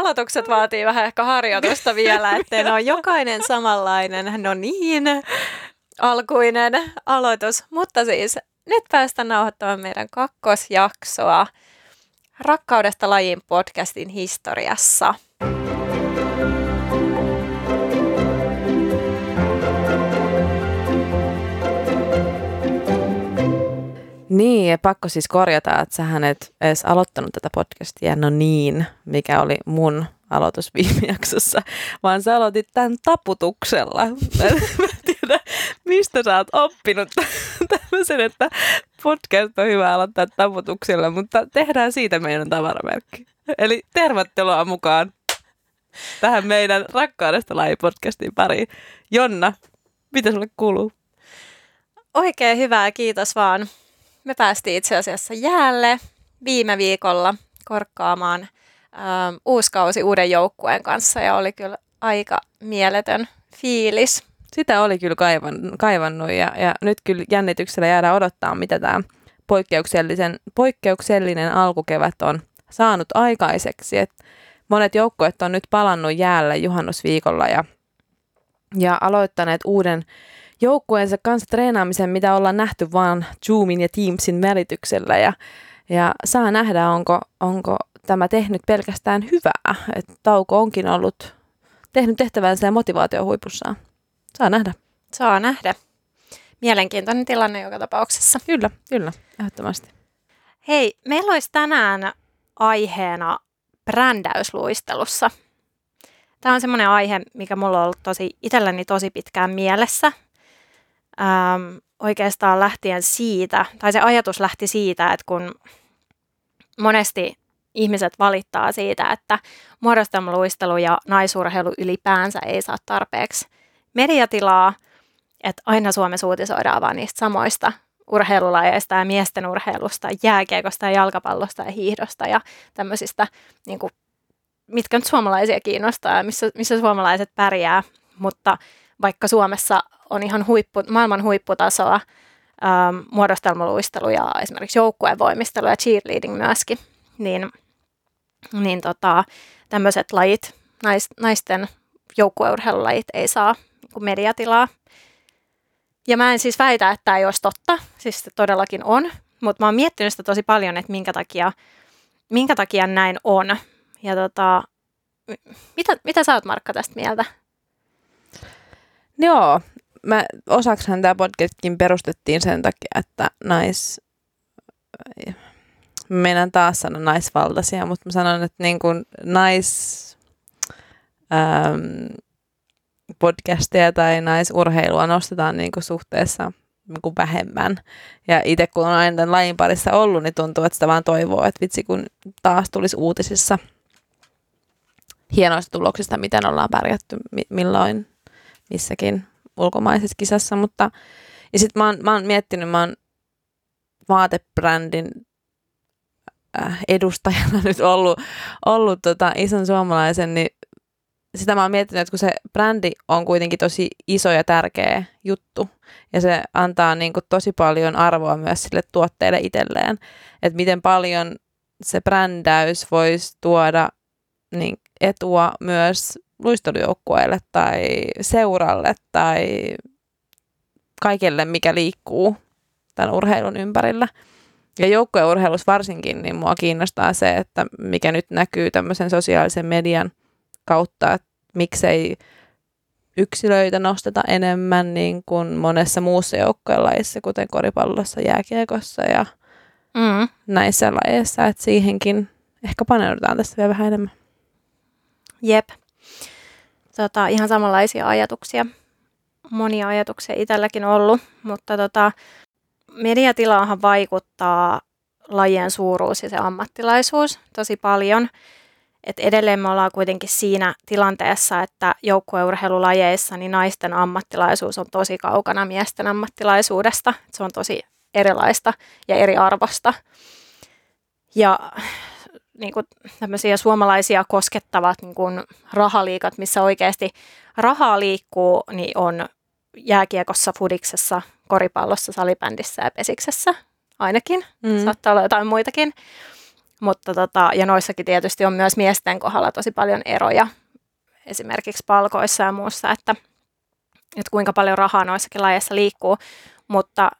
aloitukset vaatii vähän ehkä harjoitusta vielä, että ne on jokainen samanlainen. No niin, alkuinen aloitus. Mutta siis nyt päästään nauhoittamaan meidän kakkosjaksoa Rakkaudesta lajin podcastin historiassa. Niin, ja pakko siis korjata, että sähän et edes aloittanut tätä podcastia, no niin, mikä oli mun aloitus viime jaksossa, vaan sä aloitit tämän taputuksella. Mä en tiedä, mistä sä oot oppinut tämmöisen, että podcast on hyvä aloittaa taputuksella, mutta tehdään siitä meidän tavaramerkki. Eli tervetuloa mukaan tähän meidän Rakkaudesta laji-podcastin pariin. Jonna, mitä sulle kuuluu? Oikein hyvää, kiitos vaan. Me päästiin itse asiassa jäälle viime viikolla korkkaamaan ähm, uusi kausi uuden joukkueen kanssa ja oli kyllä aika mieletön fiilis. Sitä oli kyllä kaivan, kaivannut ja, ja nyt kyllä jännityksellä jäädään odottaa, mitä tämä poikkeuksellisen, poikkeuksellinen alkukevät on saanut aikaiseksi. Et monet joukkueet on nyt palannut jäälle juhannusviikolla ja, ja aloittaneet uuden joukkueensa kanssa treenaamisen, mitä ollaan nähty vaan Zoomin ja Teamsin välityksellä ja, ja saa nähdä, onko, onko tämä tehnyt pelkästään hyvää. Et tauko onkin ollut tehnyt tehtävänsä ja motivaatio huipussaan. Saa nähdä. Saa nähdä. Mielenkiintoinen tilanne joka tapauksessa. Kyllä, kyllä, ehdottomasti. Hei, meillä olisi tänään aiheena brändäysluistelussa. Tämä on semmoinen aihe, mikä mulla on ollut tosi, itselläni tosi pitkään mielessä – ähm, oikeastaan lähtien siitä, tai se ajatus lähti siitä, että kun monesti ihmiset valittaa siitä, että muodostelmaluistelu ja naisurheilu ylipäänsä ei saa tarpeeksi mediatilaa, että aina Suomessa uutisoidaan vaan niistä samoista urheilulajeista ja miesten urheilusta, jääkiekosta ja jalkapallosta ja hiihdosta ja tämmöisistä, niin kuin, mitkä nyt suomalaisia kiinnostaa ja missä, missä suomalaiset pärjää, mutta vaikka Suomessa on ihan huippu, maailman huipputasoa ähm, muodostelmaluistelu ja esimerkiksi joukkueen voimistelu ja cheerleading myöskin, niin, niin tota, tämmöiset lajit, nais, naisten joukkueurheilulajit ei saa niin mediatilaa. Ja mä en siis väitä, että tämä ei olisi totta, siis se todellakin on, mutta mä oon miettinyt sitä tosi paljon, että minkä takia, minkä takia näin on. Ja tota, mitä, mitä sä oot Markka tästä mieltä? Joo, mä, osaksihan tämä podcastkin perustettiin sen takia, että nais... Meidän taas sanoa naisvaltaisia, mutta mä sanon, että niin kuin nais... Ähm, podcasteja tai naisurheilua nostetaan niin kuin suhteessa niin kuin vähemmän. Ja itse kun olen aina tämän lajin parissa ollut, niin tuntuu, että sitä vaan toivoo, että vitsi kun taas tulisi uutisissa hienoista tuloksista, miten ollaan pärjätty, milloin missäkin ulkomaisessa kisassa, mutta ja sitten mä, oon, mä oon miettinyt, mä oon vaatebrändin äh, edustajana nyt ollut, ollut tota ison suomalaisen, niin sitä mä oon miettinyt, että kun se brändi on kuitenkin tosi iso ja tärkeä juttu, ja se antaa niin kuin tosi paljon arvoa myös sille tuotteelle itselleen, että miten paljon se brändäys voisi tuoda niin etua myös luistelujoukkueelle tai seuralle tai kaikille, mikä liikkuu tämän urheilun ympärillä. Ja joukkueurheilussa varsinkin, niin mua kiinnostaa se, että mikä nyt näkyy tämmöisen sosiaalisen median kautta, että miksei yksilöitä nosteta enemmän niin kuin monessa muussa joukkuelajissa, kuten koripallossa, jääkiekossa ja mm. näissä lajeissa, että siihenkin ehkä paneudutaan tässä vielä vähän enemmän. Jep tota, ihan samanlaisia ajatuksia. Monia ajatuksia itselläkin ollut, mutta tota, mediatilaahan vaikuttaa lajien suuruus ja se ammattilaisuus tosi paljon. Et edelleen me ollaan kuitenkin siinä tilanteessa, että joukkueurheilulajeissa niin naisten ammattilaisuus on tosi kaukana miesten ammattilaisuudesta. Se on tosi erilaista ja eri arvosta. Ja niin kuin tämmöisiä suomalaisia koskettavat niin kuin rahaliikat, missä oikeasti rahaa liikkuu, niin on jääkiekossa, fudiksessa, koripallossa, salibändissä ja pesiksessä ainakin. Mm. Saattaa olla jotain muitakin. Mutta tota, ja noissakin tietysti on myös miesten kohdalla tosi paljon eroja esimerkiksi palkoissa ja muussa, että, että kuinka paljon rahaa noissakin lajeissa liikkuu. Mutta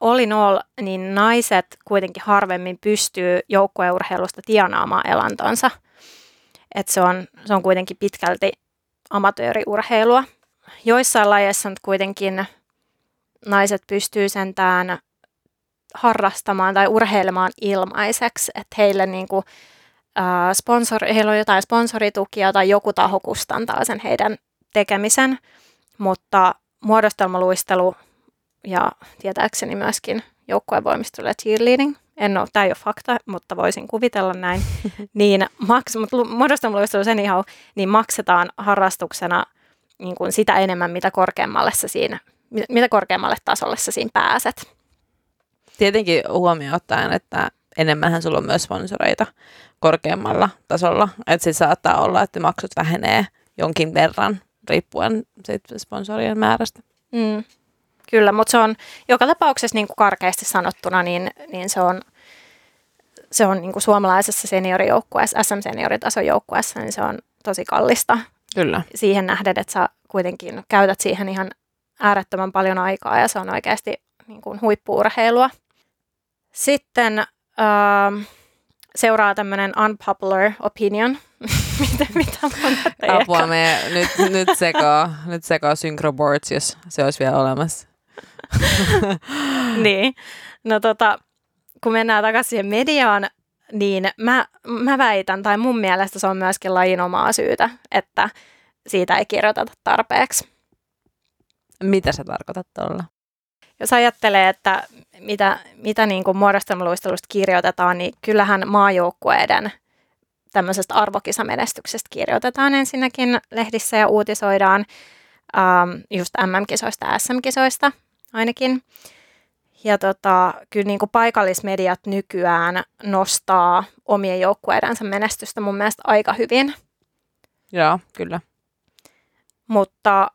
all in all, niin naiset kuitenkin harvemmin pystyy joukkueurheilusta tienaamaan elantonsa. Et se, on, se on kuitenkin pitkälti amatööriurheilua. Joissain lajeissa on kuitenkin naiset pystyy sentään harrastamaan tai urheilemaan ilmaiseksi, että heille niin kuin, äh, sponsor, heillä on jotain sponsoritukia tai joku taho kustantaa sen heidän tekemisen, mutta muodostelmaluistelu ja tietääkseni myöskin ja cheerleading, en ole, tämä ei ole fakta, mutta voisin kuvitella näin, niin maks, muodostelmaluistelu sen ihan, niin maksetaan harrastuksena niin kuin sitä enemmän, mitä korkeammalle, siinä, mitä korkeammalle tasolle sä siinä pääset. Tietenkin huomioon ottaen, että enemmänhän sulla on myös sponsoreita korkeammalla tasolla. Että sitten saattaa olla, että maksut vähenee jonkin verran riippuen siitä sponsorien määrästä. Mm. Kyllä, mutta se on joka tapauksessa niin kuin karkeasti sanottuna, niin, niin se on, se on niin kuin suomalaisessa seniorijoukkueessa, SM-senioritason joukkueessa, niin se on tosi kallista. Kyllä. Siihen nähden, että sä kuitenkin käytät siihen ihan äärettömän paljon aikaa ja se on oikeasti niin kuin huippuurheilua. Sitten äh, seuraa tämmöinen unpopular opinion, mitä, mitä Apua, me nyt, nyt sekoo, nyt sekoo Synchroboards, jos se olisi vielä olemassa. niin, no tota, kun mennään takaisin siihen mediaan, niin mä, mä väitän, tai mun mielestä se on myöskin lajin omaa syytä, että siitä ei kirjoiteta tarpeeksi. Mitä sä tarkoitat tuolla? Jos ajattelee, että mitä, mitä niin kuin muodostelmaluistelusta kirjoitetaan, niin kyllähän maajoukkueiden tämmöisestä arvokisamenestyksestä kirjoitetaan ensinnäkin lehdissä ja uutisoidaan ähm, just MM-kisoista ja SM-kisoista ainakin. Ja tota, kyllä niin kuin paikallismediat nykyään nostaa omien joukkueidensa menestystä mun mielestä aika hyvin. Joo, kyllä. Mutta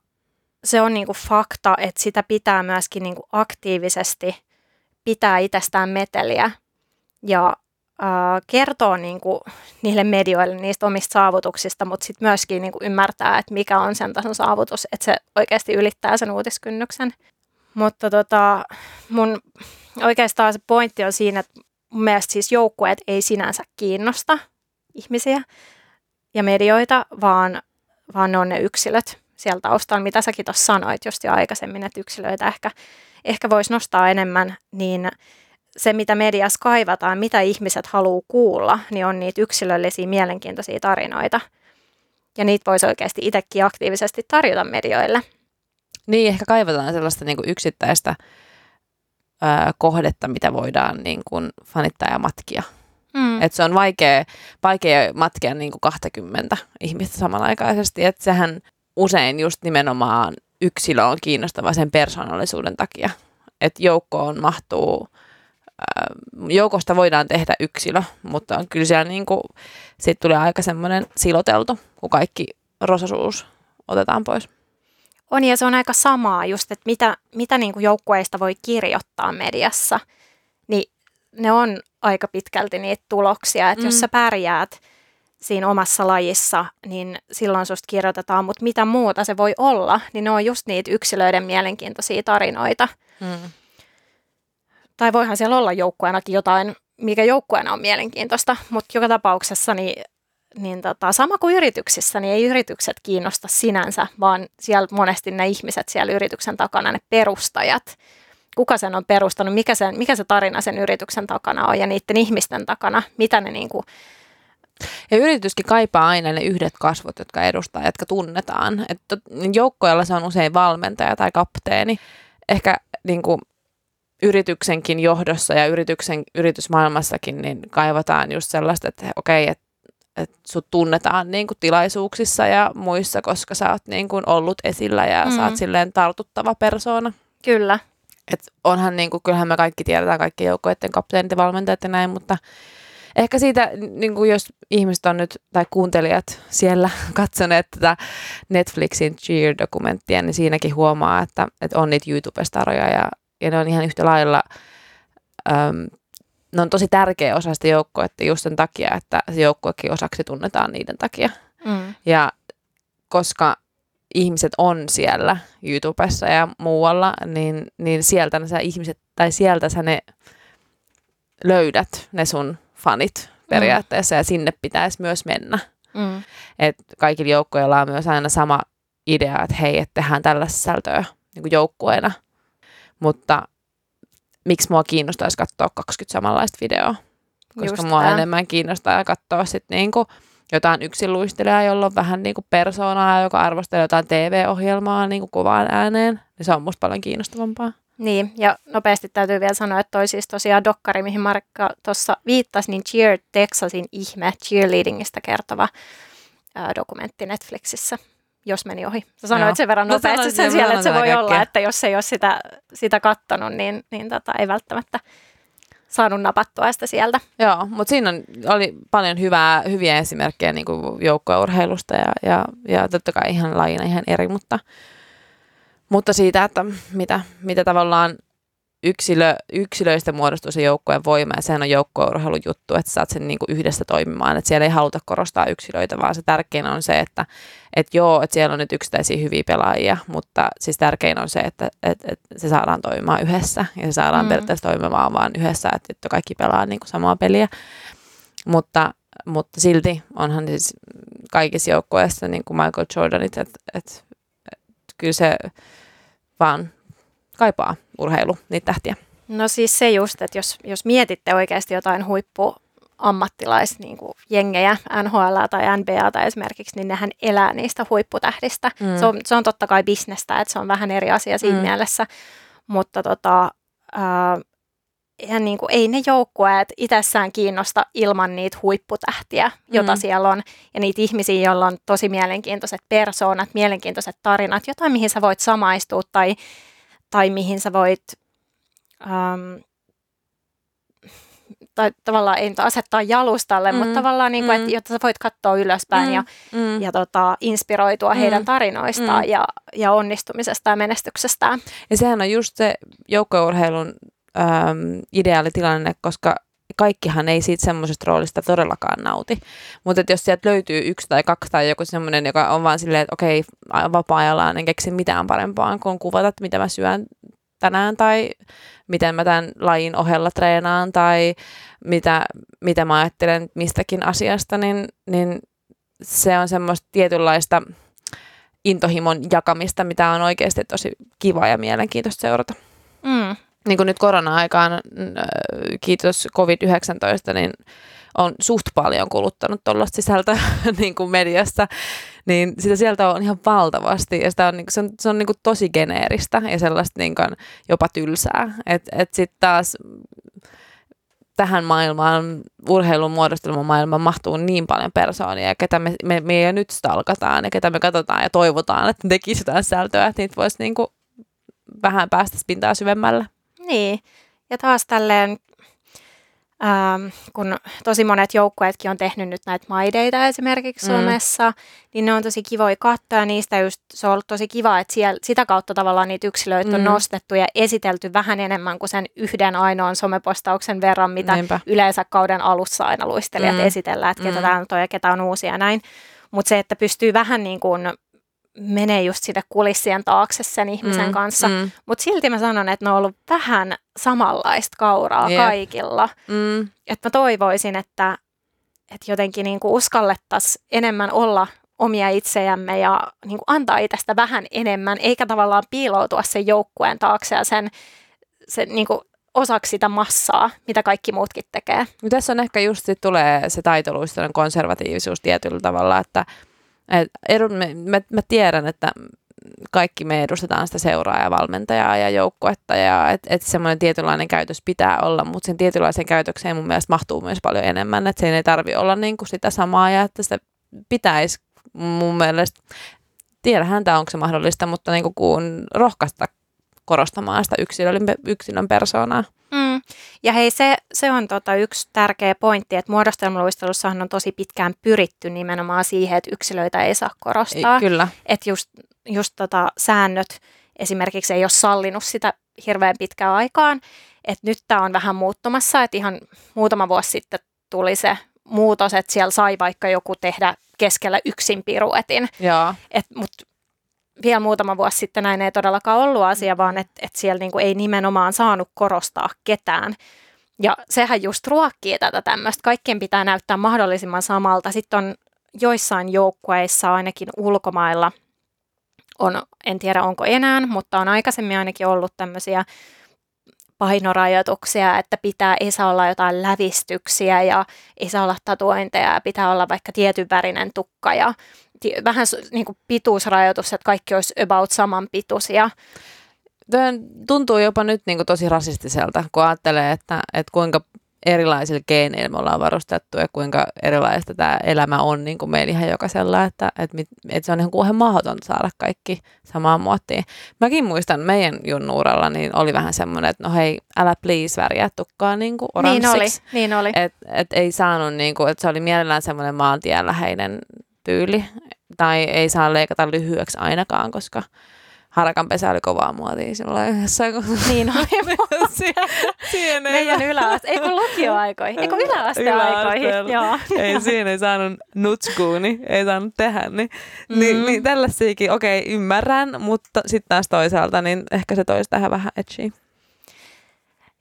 se on niin kuin fakta, että sitä pitää myöskin niin kuin aktiivisesti pitää itsestään meteliä ja äh, kertoo niin kuin niille medioille niistä omista saavutuksista, mutta sitten myöskin niin kuin ymmärtää, että mikä on sen tason saavutus, että se oikeasti ylittää sen uutiskynnyksen. Mutta tota, mun oikeastaan se pointti on siinä, että mun mielestä siis joukkueet ei sinänsä kiinnosta ihmisiä ja medioita, vaan, vaan ne on ne yksilöt siellä taustalla, mitä säkin tuossa sanoit just jo aikaisemmin, että yksilöitä ehkä, ehkä voisi nostaa enemmän, niin se, mitä mediassa kaivataan, mitä ihmiset haluaa kuulla, niin on niitä yksilöllisiä mielenkiintoisia tarinoita. Ja niitä voisi oikeasti itsekin aktiivisesti tarjota medioille. Niin, ehkä kaivataan sellaista niin kuin yksittäistä ö, kohdetta, mitä voidaan niin kuin fanittaa ja matkia. Mm. Et se on vaikea, vaikea matkia niin kuin 20 ihmistä samanaikaisesti. Et sehän usein just nimenomaan yksilö on kiinnostava sen persoonallisuuden takia. Että joukkoon mahtuu, joukosta voidaan tehdä yksilö, mutta kyllä siellä niin kuin, siitä tulee aika semmoinen siloteltu, kun kaikki rososuus otetaan pois. On ja se on aika samaa just, että mitä, mitä niin kuin joukkueista voi kirjoittaa mediassa, niin ne on aika pitkälti niitä tuloksia, että mm. jos sä pärjäät siinä omassa lajissa, niin silloin susta kirjoitetaan, mutta mitä muuta se voi olla, niin ne on just niitä yksilöiden mielenkiintoisia tarinoita. Mm. Tai voihan siellä olla joukkueenakin jotain, mikä joukkueena on mielenkiintoista, mutta joka tapauksessa niin niin tota, sama kuin yrityksissä, niin ei yritykset kiinnosta sinänsä, vaan siellä monesti ne ihmiset siellä yrityksen takana, ne perustajat, kuka sen on perustanut, mikä, sen, mikä se tarina sen yrityksen takana on ja niiden ihmisten takana, mitä ne niin kuin, ja yrityskin kaipaa aina ne yhdet kasvot, jotka edustaa, jotka tunnetaan. Että joukkoilla se on usein valmentaja tai kapteeni. Ehkä niin kuin, yrityksenkin johdossa ja yrityksen, yritysmaailmassakin niin kaivataan just sellaista, että okei, että että sut tunnetaan niin kuin tilaisuuksissa ja muissa, koska sä oot niin kuin ollut esillä ja mm. sä oot mm. silleen tartuttava persoona. Kyllä. Et onhan niin kuin, kyllähän me kaikki tiedetään kaikki joukkoiden kapteenit ja valmentajat ja näin, mutta ehkä siitä, niin kuin jos ihmiset on nyt, tai kuuntelijat siellä katsoneet tätä Netflixin Cheer-dokumenttia, niin siinäkin huomaa, että, että on niitä YouTube-staroja ja, ja ne on ihan yhtä lailla äm, ne on tosi tärkeä osa sitä joukkuetta just sen takia, että se joukkuekin osaksi tunnetaan niiden takia. Mm. Ja koska ihmiset on siellä YouTubessa ja muualla, niin, niin sieltä sä ihmiset, tai sieltä sä ne löydät, ne sun fanit periaatteessa, mm. ja sinne pitäisi myös mennä. Mm. Et kaikilla joukkoilla on myös aina sama idea, että hei, että tehdään tällä sisältöä niin joukkueena. Mutta miksi mua kiinnostaisi katsoa 20 samanlaista videoa? Koska Just mua tää. enemmän kiinnostaa katsoa sit niinku jotain yksinluistelijaa, jolla on vähän niinku persoonaa, joka arvostelee jotain TV-ohjelmaa niinku kovaan ääneen. Niin se on musta paljon kiinnostavampaa. Niin, ja nopeasti täytyy vielä sanoa, että toi siis tosiaan dokkari, mihin Markka tuossa viittasi, niin Cheer Texasin ihme cheerleadingistä kertova ää, dokumentti Netflixissä, jos meni ohi. Sä sanoit Joo. sen verran No nopeasti sen siellä, että se voi kaikkea. olla, että jos ei ole sitä, sitä kattonut, niin, niin tota, ei välttämättä saanut napattua sitä sieltä. Joo, mutta siinä on, oli paljon hyvää, hyviä esimerkkejä niin joukkueurheilusta ja, ja, ja totta kai ihan lajina ihan eri, mutta, mutta siitä, että mitä, mitä tavallaan yksilö, yksilöistä muodostuu se joukkueen voima ja sehän on joukkueurheilun juttu, että saat sen niin kuin yhdessä toimimaan, että siellä ei haluta korostaa yksilöitä, vaan se tärkein on se, että että joo, että siellä on nyt yksittäisiä hyviä pelaajia, mutta siis tärkein on se, että, että, että se saadaan toimimaan yhdessä ja se saadaan Mm. periaatteessa toimimaan vaan yhdessä, että, että kaikki pelaa niin kuin samaa peliä. Mutta, mutta silti onhan siis kaikissa joukkueissa niin kuin Michael Jordanit, että, että, että kyllä se vaan kaipaa urheilu, niitä tähtiä. No siis se just, että jos, jos mietitte oikeasti jotain huippu ammattilais niin NHL tai NBA tai esimerkiksi, niin nehän elää niistä huipputähdistä. Mm. Se, on, se on totta kai bisnestä, että se on vähän eri asia siinä Mm. mielessä, mutta tota, ää, eihän niin kuin, ei ne joukkueet itsessään kiinnosta ilman niitä huipputähtiä, jota Mm. siellä on, ja niitä ihmisiä, joilla on tosi mielenkiintoiset persoonat, mielenkiintoiset tarinat, jotain, mihin sä voit samaistua tai, tai mihin sä voit äm, tai tavallaan ei nyt asettaa jalustalle, mm. Mutta tavallaan niin kuin, mm. että, jotta sä voit katsoa ylöspäin mm. ja, mm. ja tota, inspiroitua Mm. heidän tarinoistaan Mm. ja, ja onnistumisesta ja menestyksestään. Ja sehän on just se joukkueurheilun äm, ideaali tilanne, koska kaikkihan ei siitä semmoisesta roolista todellakaan nauti. Mutta jos sieltä löytyy yksi tai kaksi tai joku semmoinen, joka on vaan silleen, että okei, vapaa-ajalla en keksi mitään parempaa kuin kuvata, että mitä mä syön tänään tai miten mä tämän lajin ohella treenaan tai mitä, mitä mä ajattelen mistäkin asiasta, niin, niin se on semmoista tietynlaista intohimon jakamista, mitä on oikeasti tosi kiva ja mielenkiintoista seurata. Mm. Niin kuin nyt korona-aikaan, äh, kiitos COVID-19, niin on suht paljon kuluttanut tuollaista sisältöä niin kuin mediassa, niin sitä sieltä on ihan valtavasti ja sitä on, niin se on, se on niin kuin tosi geneeristä ja sellaista niin kuin jopa tylsää. Että et sitten taas tähän maailmaan, urheilun muodostelman maailmaan mahtuu niin paljon persoonia, ketä me, me, me jo nyt stalkataan ja ketä me katsotaan ja toivotaan, että tekisi jotain sisältöä, että niitä voisi niin kuin vähän päästä pintaa syvemmälle. Niin, ja taas tälleen, ähm, kun tosi monet joukkueetkin on tehnyt nyt näitä maideita esimerkiksi Mm. somessa, niin ne on tosi kivoja katsoa ja niistä just se on ollut tosi kiva, että siellä, sitä kautta tavallaan niitä yksilöitä on Mm. nostettu ja esitelty vähän enemmän kuin sen yhden ainoan somepostauksen verran, mitä Niinpä. yleensä kauden alussa aina luistelijat Mm. esitellään, että ketä Mm. tämä on ja ketä on uusia ja näin. Mutta se, että pystyy vähän niin kuin menee just sitä kulissien taakse sen ihmisen Mm, kanssa. Mm, Mutta silti mä sanon, että ne on ollut vähän samanlaista kauraa Jep. kaikilla. mm, Että mä toivoisin, että, että jotenkin niin uskallettaisiin enemmän olla omia itseämme ja niin kuin antaa itsestä vähän enemmän, eikä tavallaan piiloutua sen joukkueen taakse ja sen, sen niin kuin osaksi sitä massaa, mitä kaikki muutkin tekee. No tässä on ehkä just tulee se taitoluistelun konservatiivisuus tietyllä tavalla, että et edu, mä, mä, tiedän, että kaikki me edustetaan sitä seuraa ja valmentajaa ja joukkuetta ja että et semmoinen tietynlainen käytös pitää olla, mutta sen tietynlaisen käytökseen mun mielestä mahtuu myös paljon enemmän, että sen ei tarvi olla niinku sitä samaa ja että sitä pitäisi mun mielestä, tiedähän tämä onko se mahdollista, mutta niinku kun rohkaista korostamaan sitä yksilön, yksilön persoonaa. Mm. Ja hei, se, se on tota yksi tärkeä pointti, että muodostelmaluistelussahan on tosi pitkään pyritty nimenomaan siihen, että yksilöitä ei saa korostaa. Kyllä. Että just, just tota, säännöt esimerkiksi ei ole sallinut sitä hirveän pitkään aikaan. että nyt tämä on vähän muuttumassa, että ihan muutama vuosi sitten tuli se muutos, että siellä sai vaikka joku tehdä keskellä yksin piruetin. Mutta vielä muutama vuosi sitten näin ei todellakaan ollut asia, vaan että et siellä niinku ei nimenomaan saanut korostaa ketään. Ja sehän just ruokkii tätä tämmöistä. Kaikkien pitää näyttää mahdollisimman samalta. Sitten on joissain joukkueissa, ainakin ulkomailla, on, en tiedä onko enää, mutta on aikaisemmin ainakin ollut tämmöisiä painorajoituksia, että pitää, ei saa olla jotain lävistyksiä ja ei saa olla tatuointeja ja pitää olla vaikka tietyn värinen tukka ja vähän niin kuin pituusrajoitus, että kaikki olisi about saman pituisia. Tämä tuntuu jopa nyt niin kuin tosi rasistiselta, kun ajattelee, että, että kuinka erilaisilla geeneillä me ollaan varustettu ja kuinka erilaista tämä elämä on niin kuin meillä ihan jokaisella, että, että, että se on ihan kuin mahdotonta saada kaikki samaan muottiin. Mäkin muistan meidän junnuuralla, niin oli vähän semmoinen, että no hei, älä please väriä tukkaa niin kuin Niin oli, niin oli. Että et ei saanut, niin kuin, että se oli mielellään semmoinen maantienläheinen tyyli, tai ei saa leikata lyhyeksi ainakaan, koska harakan pesä oli kovaa muotia silloin jossain Niin oli Siihen Meidän yläaste, ei kun lukioaikoihin, ei kun yläasteaikoihin. Joo. Ei siinä ei saanut nutskuuni, ei saanut tehdä. Niin, mm. niin, niin tällaisiakin, okei, okay, ymmärrän, mutta sitten taas toisaalta, niin ehkä se toisi tähän vähän etchiä.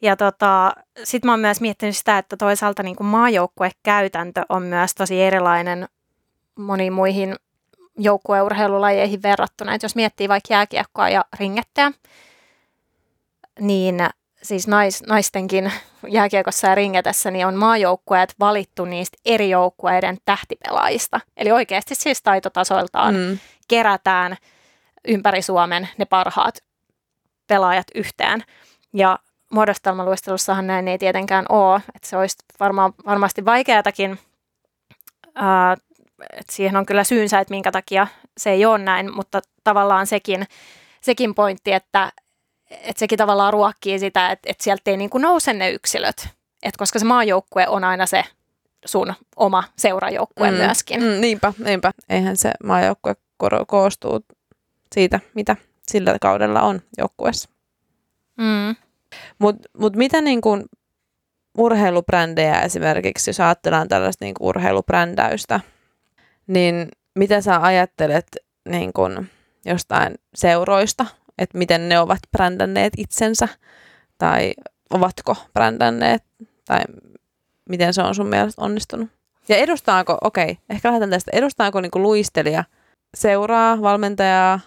Ja tota, sitten mä oon myös miettinyt sitä, että toisaalta niin maajoukkuekäytäntö on myös tosi erilainen moniin muihin joukkueurheilulajeihin verrattuna. Että jos miettii vaikka jääkiekkoa ja ringettä, niin siis nais, naistenkin jääkiekossa ja ringetessä niin on maajoukkueet valittu niistä eri joukkueiden tähtipelaajista. Eli oikeasti siis taitotasoiltaan mm. kerätään ympäri Suomen ne parhaat pelaajat yhteen. Ja muodostelmaluistelussahan näin ei tietenkään ole, että se olisi varmaan, varmasti vaikeatakin ää, et siihen on kyllä syynsä, että minkä takia se ei ole näin, mutta tavallaan sekin, sekin pointti, että, että sekin tavallaan ruokkii sitä, että, että sieltä ei niin kuin nouse ne yksilöt, että koska se maajoukkue on aina se sun oma seurajoukkue mm, myöskin. Mm, niinpä, niinpä. Eihän se maajoukkue koostuu siitä, mitä sillä kaudella on joukkueessa. Mm. Mutta mut mitä niin kuin urheilubrändejä esimerkiksi, jos ajatellaan tällaista niin urheilubrändäystä – niin mitä sä ajattelet niin kun jostain seuroista, että miten ne ovat brändänneet itsensä tai ovatko brändänneet tai miten se on sun mielestä onnistunut? Ja edustaako, okei, okay, ehkä lähdetään tästä, edustaako niin luistelija seuraa, valmentajaa,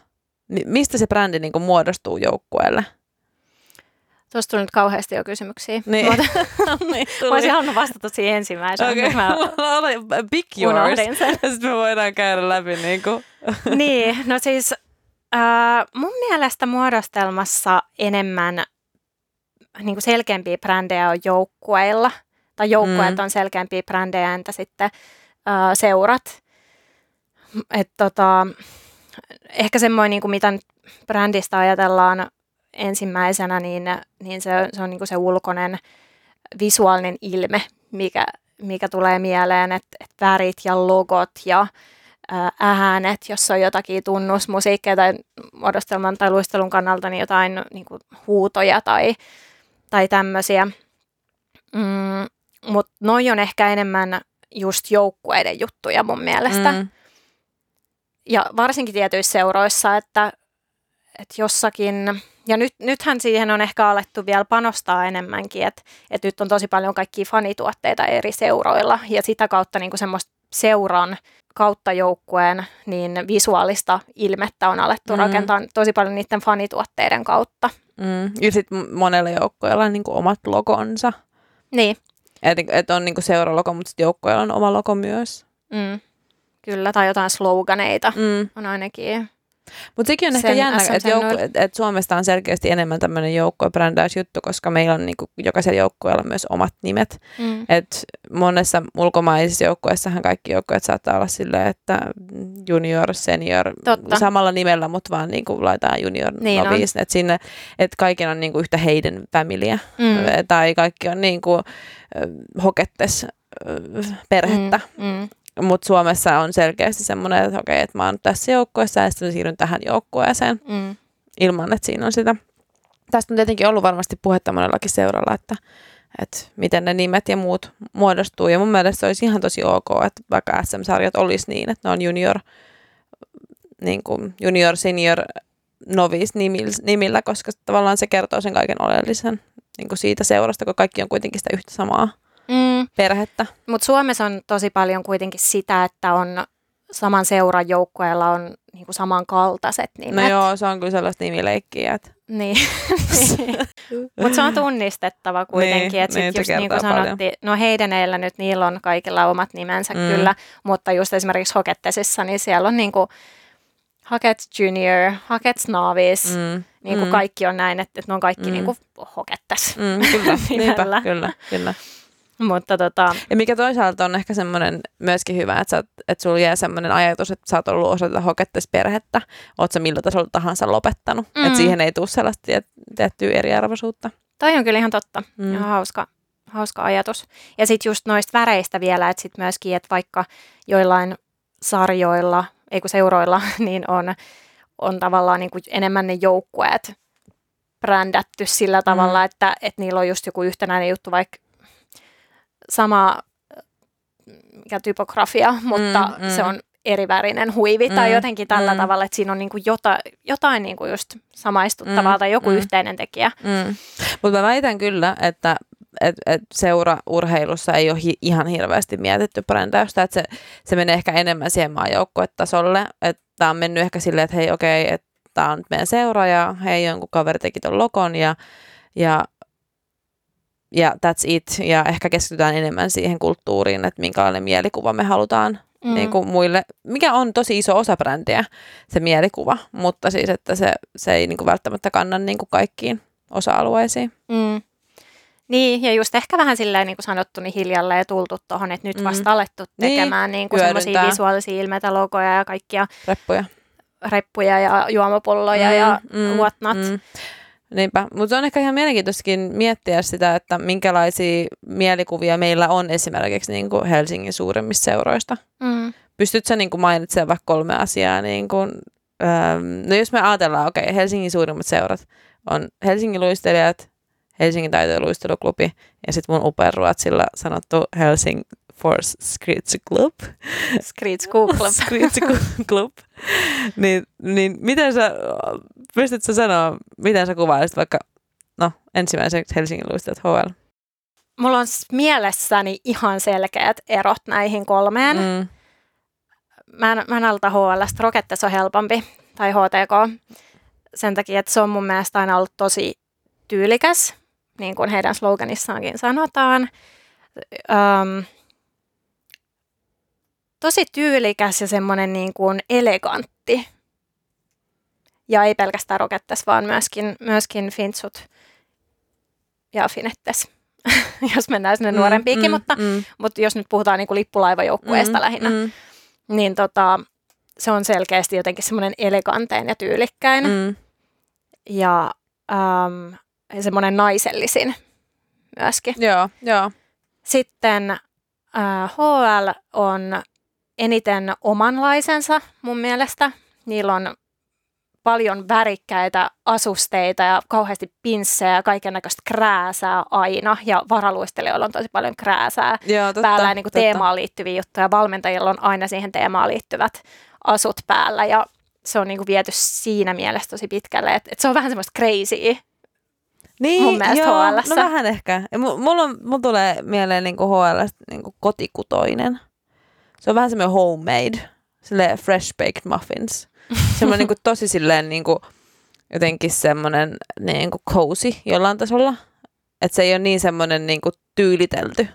mistä se brändi niin muodostuu joukkueelle? Tuosta tuli nyt kauheasti jo kysymyksiä. Niin. niin mä olisin halunnut vastata siihen ensimmäisenä. Okay. Mä Big yours. Sitten me voidaan käydä läpi. Niin, kuin. niin, no siis äh, mun mielestä muodostelmassa enemmän niin kuin selkeämpiä brändejä on joukkueilla. Tai joukkueet mm. on selkeämpiä brändejä, entä sitten äh, seurat. Et tota, ehkä semmoinen, niin kuin mitä nyt brändistä ajatellaan, ensimmäisenä, niin, niin se, se on niin kuin se ulkoinen visuaalinen ilme, mikä, mikä tulee mieleen, että, että värit ja logot ja äänet, jos on jotakin tunnusmusiikkia tai muodostelman tai luistelun kannalta, niin jotain niin kuin huutoja tai, tai tämmöisiä. Mm, Mutta noi on ehkä enemmän just joukkueiden juttuja mun mielestä. Mm. Ja varsinkin tietyissä seuroissa, että, että jossakin ja nyt, nythän siihen on ehkä alettu vielä panostaa enemmänkin, että, että nyt on tosi paljon kaikkia fanituotteita eri seuroilla ja sitä kautta niin kuin semmoista seuran kautta joukkueen niin visuaalista ilmettä on alettu mm. rakentaa tosi paljon niiden fanituotteiden kautta. Mm. Ja sitten monella joukkueella on niin kuin omat logonsa. Niin. Että et on niin kuin seuralogo, mutta sitten joukkueella on oma logo myös. Mm. Kyllä, tai jotain sloganeita mm. on ainakin. Mutta sekin on ehkä jännä, että joukku, et, et Suomesta on selkeästi enemmän tämmöinen joukkuebrändäysjuttu, koska meillä on niinku jokaisella joukkueella myös omat nimet. Mm. Et monessa ulkomaisissa joukkueissahan kaikki joukkueet saattaa olla silleen, että junior, senior, Totta. samalla nimellä, mutta vaan niinku laitetaan junior, niin novice. Että sinne, että kaikilla on niinku yhtä heidän familia. Mm. Tai kaikki on niinku hokettes perhettä. Mm, mm. Mutta Suomessa on selkeästi semmoinen, että okei, että mä oon tässä joukkueessa ja sitten siirryn tähän joukkueeseen mm. ilman, että siinä on sitä tästä on tietenkin ollut varmasti puhetta monellakin seuralla, että, että miten ne nimet ja muut muodostuu. Ja mun mielestä se olisi ihan tosi ok, että vaikka SM-sarjat olisi niin, että ne on junior, niin kuin junior, senior, novice nimillä, koska tavallaan se kertoo sen kaiken oleellisen niin kuin siitä seurasta, kun kaikki on kuitenkin sitä yhtä samaa mm. perhettä. Mutta Suomessa on tosi paljon kuitenkin sitä, että on saman seuran joukkueella on niin kuin samankaltaiset nimet. No joo, se on kyllä sellaista nimileikkiä. Että... Niin. Mutta se on tunnistettava kuitenkin, niin, että niin, just niin kuin sanottiin, no Heideneillä nyt niillä on kaikilla omat nimensä mm. kyllä, mutta just esimerkiksi Hokettesissa, niin siellä on niin kuin Hakets Junior, Hakets Novice, mm. niin kuin mm. kaikki on näin, että, että ne on kaikki mm. niin kuin Hokettes. Mm, kyllä, niinpä, kyllä, kyllä. Mutta tota... Ja mikä toisaalta on ehkä semmoinen myöskin hyvä, että, sä, että sulla jää semmoinen ajatus, että sä oot ollut osa tätä hokettes-perhettä, oot sä millä tasolla tahansa lopettanut. Mm. Että siihen ei tule sellaista tiet, tiettyä eriarvoisuutta. Toi on kyllä ihan totta. Mm. Ihan hauska, hauska ajatus. Ja sitten just noista väreistä vielä, että sitten myöskin, että vaikka joillain sarjoilla, ei kun seuroilla, niin on, on tavallaan niin kuin enemmän ne joukkueet brändätty sillä tavalla, mm. että, että niillä on just joku yhtenäinen juttu, vaikka sama mikä typografia, mutta mm, mm. se on erivärinen huivi mm, tai jotenkin tällä mm. tavalla, että siinä on niinku jota, jotain niinku just samaistuttavaa mm, tai joku mm. yhteinen tekijä. Mm. Mutta mä väitän kyllä, että et, et seura-urheilussa ei ole hi- ihan hirveästi mietitty brändäystä, että se, se menee ehkä enemmän siihen maajoukkuetasolle, että tämä on mennyt ehkä silleen, että hei okei, okay, että tämä on nyt meidän seura ja hei jonkun kaveri teki ton lokon ja, ja ja that's it. Ja ehkä keskitytään enemmän siihen kulttuuriin, että minkälainen mielikuva me halutaan mm. niin kuin muille, mikä on tosi iso osa brändiä, se mielikuva, mutta siis, että se, se ei niin kuin välttämättä kanna niin kuin kaikkiin osa-alueisiin. Mm. Niin, ja just ehkä vähän silleen niin kuin sanottu, niin hiljalleen tultu tuohon, että nyt mm. vasta mm. alettu niin, tekemään niin, niin semmoisia visuaalisia ilmeitä, logoja ja kaikkia. Reppuja. Reppuja ja juomapulloja mm, ja mm, whatnot. Mm. Niinpä, mutta on ehkä ihan mielenkiintoiskin miettiä sitä, että minkälaisia mielikuvia meillä on esimerkiksi niin kuin Helsingin suurimmista seuroista. Mm. Pystytkö niin kuin mainitsemaan vaikka kolme asiaa? Niin kuin, ähm, no jos me ajatellaan, okei, okay, Helsingin suurimmat seurat on Helsingin luistelijat, Helsingin taiteluisteluklubi ja sitten mun upean ruotsilla sanottu Helsing Force Screech Club. Screech Club. Screech Club. niin, niin miten sä pystytkö sanoa, miten sä kuvailisit vaikka no, ensimmäiseksi Helsingin luistajat HL? Mulla on mielessäni ihan selkeät erot näihin kolmeen. Mm. Mä en, mä en alta HL, Rokettes on helpompi, tai HTK, sen takia, että se on mun mielestä aina ollut tosi tyylikäs, niin kuin heidän sloganissaankin sanotaan. Öm, tosi tyylikäs ja semmoinen niin kuin elegantti ja ei pelkästään Rokettes, vaan myöskin, myöskin Fintsut ja Finettes, jos mennään sinne mm, nuorempiinkin, mm, mutta, mm. mutta jos nyt puhutaan niin kuin lippulaivajoukkueesta mm, lähinnä, mm. niin tota, se on selkeästi jotenkin semmoinen elegantein ja tyylikkäin mm. ja ähm, semmoinen naisellisin myöskin. Joo, joo. Sitten äh, HL on eniten omanlaisensa mun mielestä. Niillä on paljon värikkäitä asusteita ja kauheasti pinssejä ja kaiken näköistä krääsää aina. Ja varaluistelijoilla on tosi paljon krääsää Joo, totta, päällä ja niin kuin teemaan liittyviä juttuja. Valmentajilla on aina siihen teemaan liittyvät asut päällä ja se on niin kuin viety siinä mielessä tosi pitkälle, että, että se on vähän semmoista crazy niin, mun mielestä joo, no vähän ehkä. Mulla, on, mulla tulee mieleen niin kuin HL niin kuin kotikutoinen. Se on vähän semmoinen homemade, silleen fresh baked muffins semmoinen niin kuin, tosi silleen niin kuin, jotenkin semmoinen niin kuin cozy jollain tasolla. Että se ei ole niin semmoinen niin kuin, tyylitelty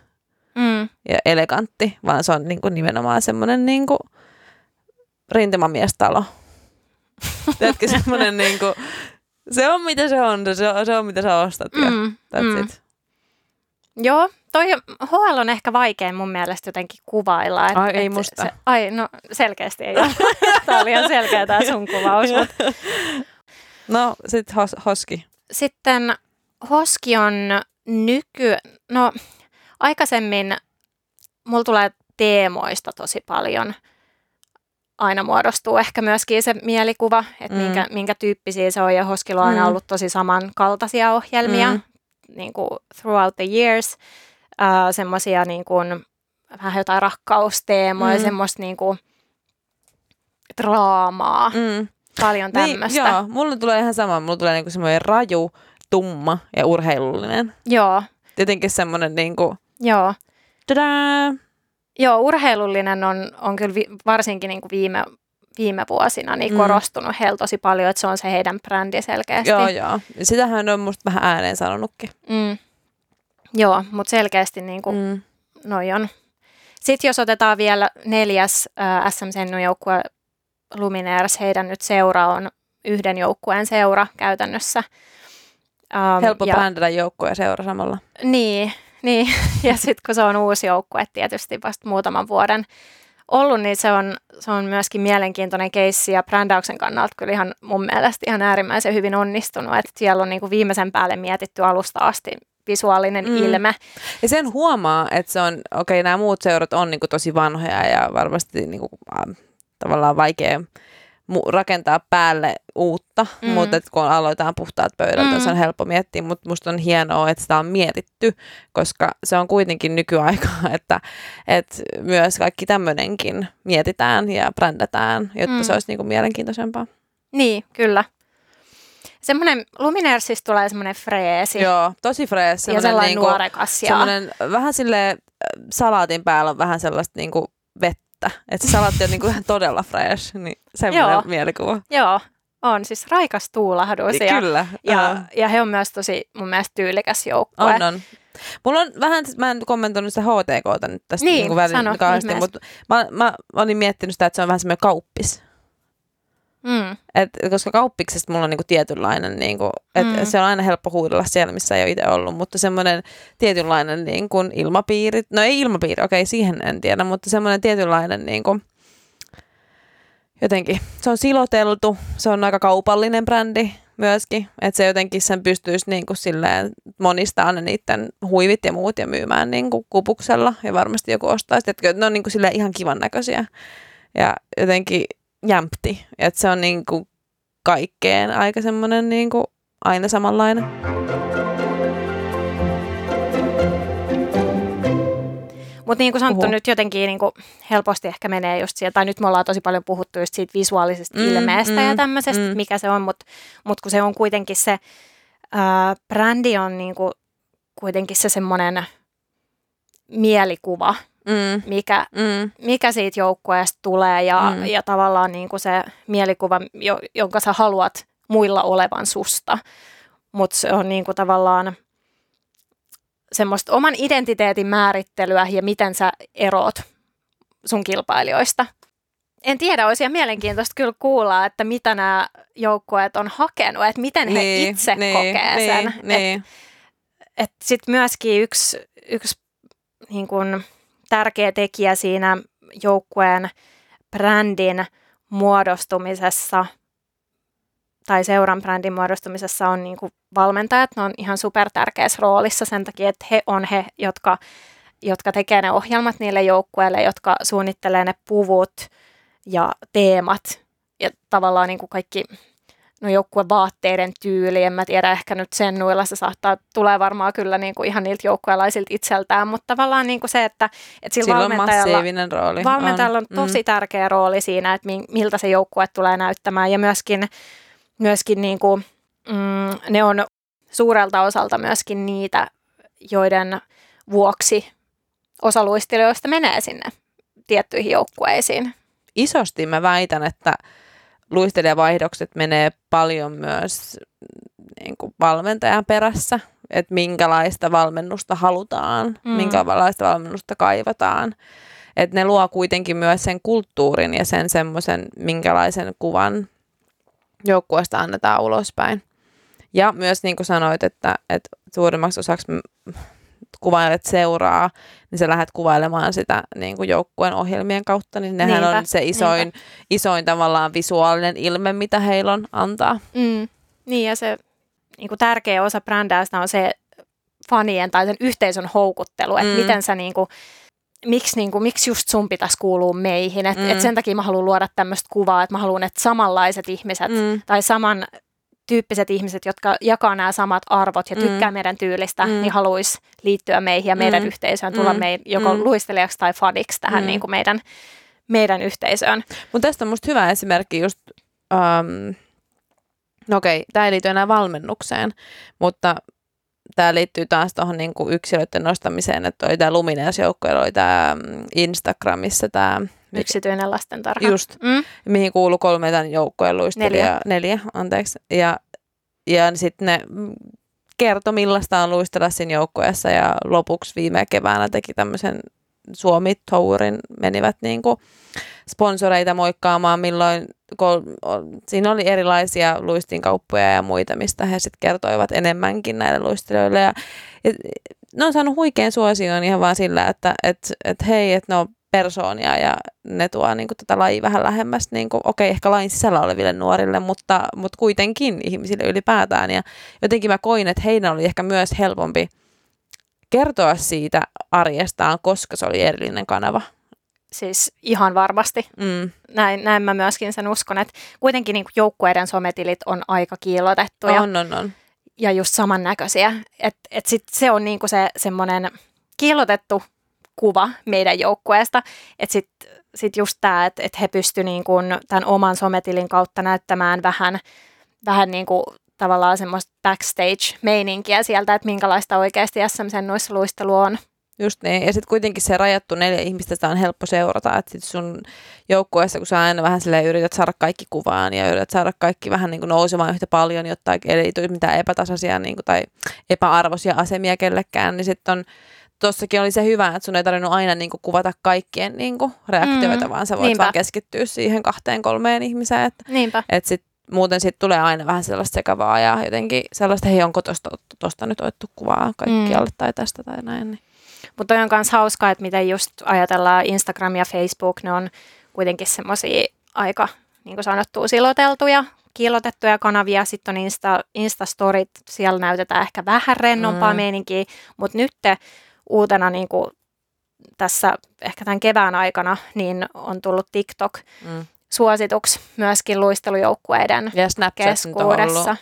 mm. ja elegantti, vaan se on niin kuin, nimenomaan semmoinen niin kuin, rintamamiestalo. Tiedätkö, semmoinen niin kuin, se on mitä se on, se on, se on mitä sä ostat ja mm, that's mm. it. Joo, toi HL on ehkä vaikea mun mielestä jotenkin kuvailla. Et, ai, et ei musta. Se, ai, no selkeästi ei ole. tämä oli ihan selkeä tämä sun kuvaus. Mutta. No, sitten hos, Hoski. Sitten Hoski on nyky... No, aikaisemmin mulla tulee teemoista tosi paljon aina muodostuu ehkä myöskin se mielikuva, että Mm. minkä, minkä tyyppisiä se on. Ja Hoskilla on aina Mm. ollut tosi samankaltaisia ohjelmia Mm. niin kuin throughout the years. Semmoisia niin kuin, vähän jotain rakkausteemoja, Mm. semmoista niin kuin, draamaa, Mm. paljon tämmöistä. Niin, joo, mulla tulee ihan sama. Mulla tulee niinku semmoinen raju, tumma ja urheilullinen. joo, Jotenkin semmoinen niinku, joo. tadaa! Joo, urheilullinen on, on kyllä vi, varsinkin niin kuin viime, viime vuosina niin Mm. korostunut heillä tosi paljon, että se on se heidän brändi selkeästi. Joo, joo. Sitähän on musta vähän ääneen sanonutkin. Mm. Joo, mutta selkeästi niin kuin, mm. Noi on. Sitten jos otetaan vielä neljäs äh, SMCn joukkue Lumineers, heidän nyt seura on yhden joukkueen seura käytännössä. Um, Helppo ja, brändätä ja seura samalla. Niin, niin. ja sitten kun se on uusi joukkue tietysti vasta muutaman vuoden ollut, niin se on, se on myöskin mielenkiintoinen keissi ja brändäyksen kannalta kyllä ihan mun mielestä ihan äärimmäisen hyvin onnistunut, että siellä on niin kuin viimeisen päälle mietitty alusta asti visuaalinen Mm. ilme. Ja sen huomaa, että se on, okei, okay, nämä muut seurat on niinku tosi vanhoja ja varmasti niinku, äh, tavallaan vaikea mu- rakentaa päälle uutta, mm. Mutta et kun aloitetaan puhtaat pöydältä, mm. se on helppo miettiä, mutta musta on hienoa, että sitä on mietitty, koska se on kuitenkin nykyaikaa, että, että myös kaikki tämmöinenkin mietitään ja brändätään, jotta Mm. se olisi niinku mielenkiintoisempaa. Niin, kyllä. Semmoinen Lumineersista tulee semmoinen freesi Joo, tosi frees. ja sellainen niinku, nuorekas. Ja, semmoinen vähän sille salaatin päällä on vähän sellaista niinku vettä. Että se salaatti on niinku ihan todella fresh, niin semmoinen Joo. mielikuva. Joo, on siis raikas tuulahdus ja, Kyllä. ja, ja he on myös tosi mun mielestä tyylikäs joukkue. on, on. Mulla on vähän, mä en kommentoinut sitä HTKta nyt tästä Niin, niinku välin sano ihmeessä. mutta mä, mä, olin miettinyt sitä, että se on vähän semmoinen kauppis. Mm, Et, koska kauppiksesta mulla on niinku tietynlainen, niinku, että Mm. se on aina helppo huudella siellä, missä ei ole itse ollut, mutta semmoinen tietynlainen niinku, ilmapiiri, no ei ilmapiiri, okei siihen en tiedä, mutta semmoinen tietynlainen niinku, jotenkin, se on siloteltu, se on aika kaupallinen brändi myöskin, että se jotenkin sen pystyisi niinku silleen monistaa ne niiden huivit ja muut ja myymään niinku kupuksella ja varmasti joku ostaisi, että ne on niinku silleen ihan kivan näköisiä ja jotenkin jämpti, että se on niinku kaikkeen aika semmoinen niinku aina samanlainen. Mutta niin kuin sanottu, Oho. nyt jotenkin niin kuin helposti ehkä menee just siihen, tai nyt me ollaan tosi paljon puhuttu just siitä visuaalisesta Mm, ilmeestä mm, ja tämmöisestä, mm. mm. mikä se on, mutta mut kun se on kuitenkin se, ää, brändi on niin kuin kuitenkin se semmoinen mielikuva, Mm, mikä, mm, mikä siitä joukkueesta tulee ja, Mm. ja tavallaan niin kuin se mielikuva, jo, jonka sä haluat muilla olevan susta. Mutta se on niin kuin tavallaan semmoista oman identiteetin määrittelyä ja miten sä eroot sun kilpailijoista. En tiedä, olisi ihan mielenkiintoista kyllä kuulla, että mitä nämä joukkueet on hakenut, että miten he niin, itse niin, kokee niin, sen. Niin. Et sitten myöskin yksi, yksi niin kun, tärkeä tekijä siinä joukkueen brändin muodostumisessa tai seuran brändin muodostumisessa on niin kuin valmentajat. Ne on ihan super tärkeässä roolissa sen takia, että he on he, jotka, jotka tekee ne ohjelmat niille joukkueille, jotka suunnittelee ne puvut ja teemat ja tavallaan niin kuin kaikki no joukkuevaatteiden tyyli, en mä tiedä, ehkä nyt sennuilla se saattaa, tulee varmaan kyllä niin kuin ihan niiltä joukkueelaisilta itseltään, mutta tavallaan niin kuin se, että, että sillä, Sillä on valmentajalla, massiivinen rooli. valmentajalla on tosi Mm. tärkeä rooli siinä, että mi- miltä se joukkue tulee näyttämään ja myöskin, myöskin niin kuin, mm, ne on suurelta osalta myöskin niitä, joiden vuoksi osa luistelijoista menee sinne tiettyihin joukkueisiin. Isosti mä väitän, että luistelijavaihdokset menee paljon myös niin kuin valmentajan perässä, että minkälaista valmennusta halutaan, mm. Minkälaista valmennusta kaivataan. Että ne luo kuitenkin myös sen kulttuurin ja sen semmoisen, minkälaisen kuvan joukkueesta annetaan ulospäin. Ja myös niin kuin sanoit, että, että suurimmaksi osaksi kuvailet seuraa, niin sä lähdet kuvailemaan sitä niin kuin joukkueen ohjelmien kautta, niin nehän Niinpä, on se isoin, niinpä. isoin tavallaan visuaalinen ilme, mitä heillä on antaa. Mm. Niin ja se niin kuin tärkeä osa brändäystä on se fanien tai sen yhteisön houkuttelu, että Mm. mm. miten sä niin kuin, miksi, niin kuin, miksi just sun pitäisi kuulua meihin. Et, Mm. et sen takia mä haluan luoda tämmöistä kuvaa, että mä haluan, että samanlaiset ihmiset Mm. tai saman tyyppiset ihmiset, jotka jakaa nämä samat arvot ja Mm. tykkää meidän tyylistä, Mm. niin haluaisi liittyä meihin ja meidän Mm. yhteisöön, tulla Mm. mei, joko Mm. luistelijaksi tai fadiksi tähän Mm. niin kuin meidän, meidän yhteisöön. Mutta tästä on musta hyvä esimerkki just, um, no okei, tämä ei liity enää valmennukseen, mutta tämä liittyy taas tuohon niinku yksilöiden nostamiseen, että oli tämä Lumineus-joukko, oli tämä Instagramissa tämä, Yksityinen lastentarha. just, Mm. mihin kuuluu kolme tämän joukkojen luistelijaa, Neljä. neljä anteeksi, ja, ja sitten ne kertoi millaista on luistella siinä joukkueessa ja lopuksi viime keväänä teki tämmöisen Suomi Tourin, menivät niinku sponsoreita moikkaamaan, milloin kol, siinä oli erilaisia luistinkauppoja ja muita, mistä he sitten kertoivat enemmänkin näille luistelijoille. Ja, ja ne on saanut huikean suosion ihan vaan sillä, että et, et hei, että ne on persoonia ja ne tuo niin kuin, tätä lajia vähän lähemmäs, niin kuin, okei, ehkä lain sisällä oleville nuorille, mutta, mutta kuitenkin ihmisille ylipäätään. Ja jotenkin mä koin, että heidän oli ehkä myös helpompi kertoa siitä arjestaan, koska se oli erillinen kanava. Siis ihan varmasti. Mm. Näin, näin mä myöskin sen uskon, että kuitenkin niin kuin joukkueiden sometilit on aika kiillotettuja. On, on, on. ja just samannäköisiä. Et, et sit se on niinku se semmoinen kiillotettu kuva meidän joukkueesta. Että sitten sit just tämä, että et he pystyivät niinku tämän oman sometilin kautta näyttämään vähän, vähän niinku tavallaan semmoista backstage-meininkiä sieltä, että minkälaista oikeasti SM noissa luistelu on. Just niin. Ja sitten kuitenkin se rajattu neljä ihmistä, sitä on helppo seurata. Että sit sun joukkueessa, kun sä aina vähän silleen yrität saada kaikki kuvaan ja yrität saada kaikki vähän niin kuin nousemaan yhtä paljon, jotta ei tule mitään epätasaisia niin kuin, tai epäarvoisia asemia kellekään, niin sitten on Tossakin oli se hyvä, että sun ei tarvinnut aina niin kuin, kuvata kaikkien niin kuin, reaktioita, Mm, vaan sä voit niinpä. vaan keskittyä siihen kahteen kolmeen ihmiseen. Että Niinpä. et sit, muuten siitä tulee aina vähän sellaista sekavaa ja jotenkin sellaista, hei onko tosta, tosta nyt otettu kuvaa kaikkialle mm. tai tästä tai näin. Niin. Mutta on myös hauskaa, että miten just ajatellaan Instagram ja Facebook, ne on kuitenkin semmoisia aika, niin kuin sanottu, siloteltuja, kiilotettuja kanavia. Sitten on Insta, Instastorit, siellä näytetään ehkä vähän rennompaa Mm. meininkiä, mutta nyt uutena niin kuin tässä ehkä tämän kevään aikana, niin on tullut TikTok Mm. suosituksi myöskin luistelujoukkueiden Ja Snapchat ollut keskuudessa.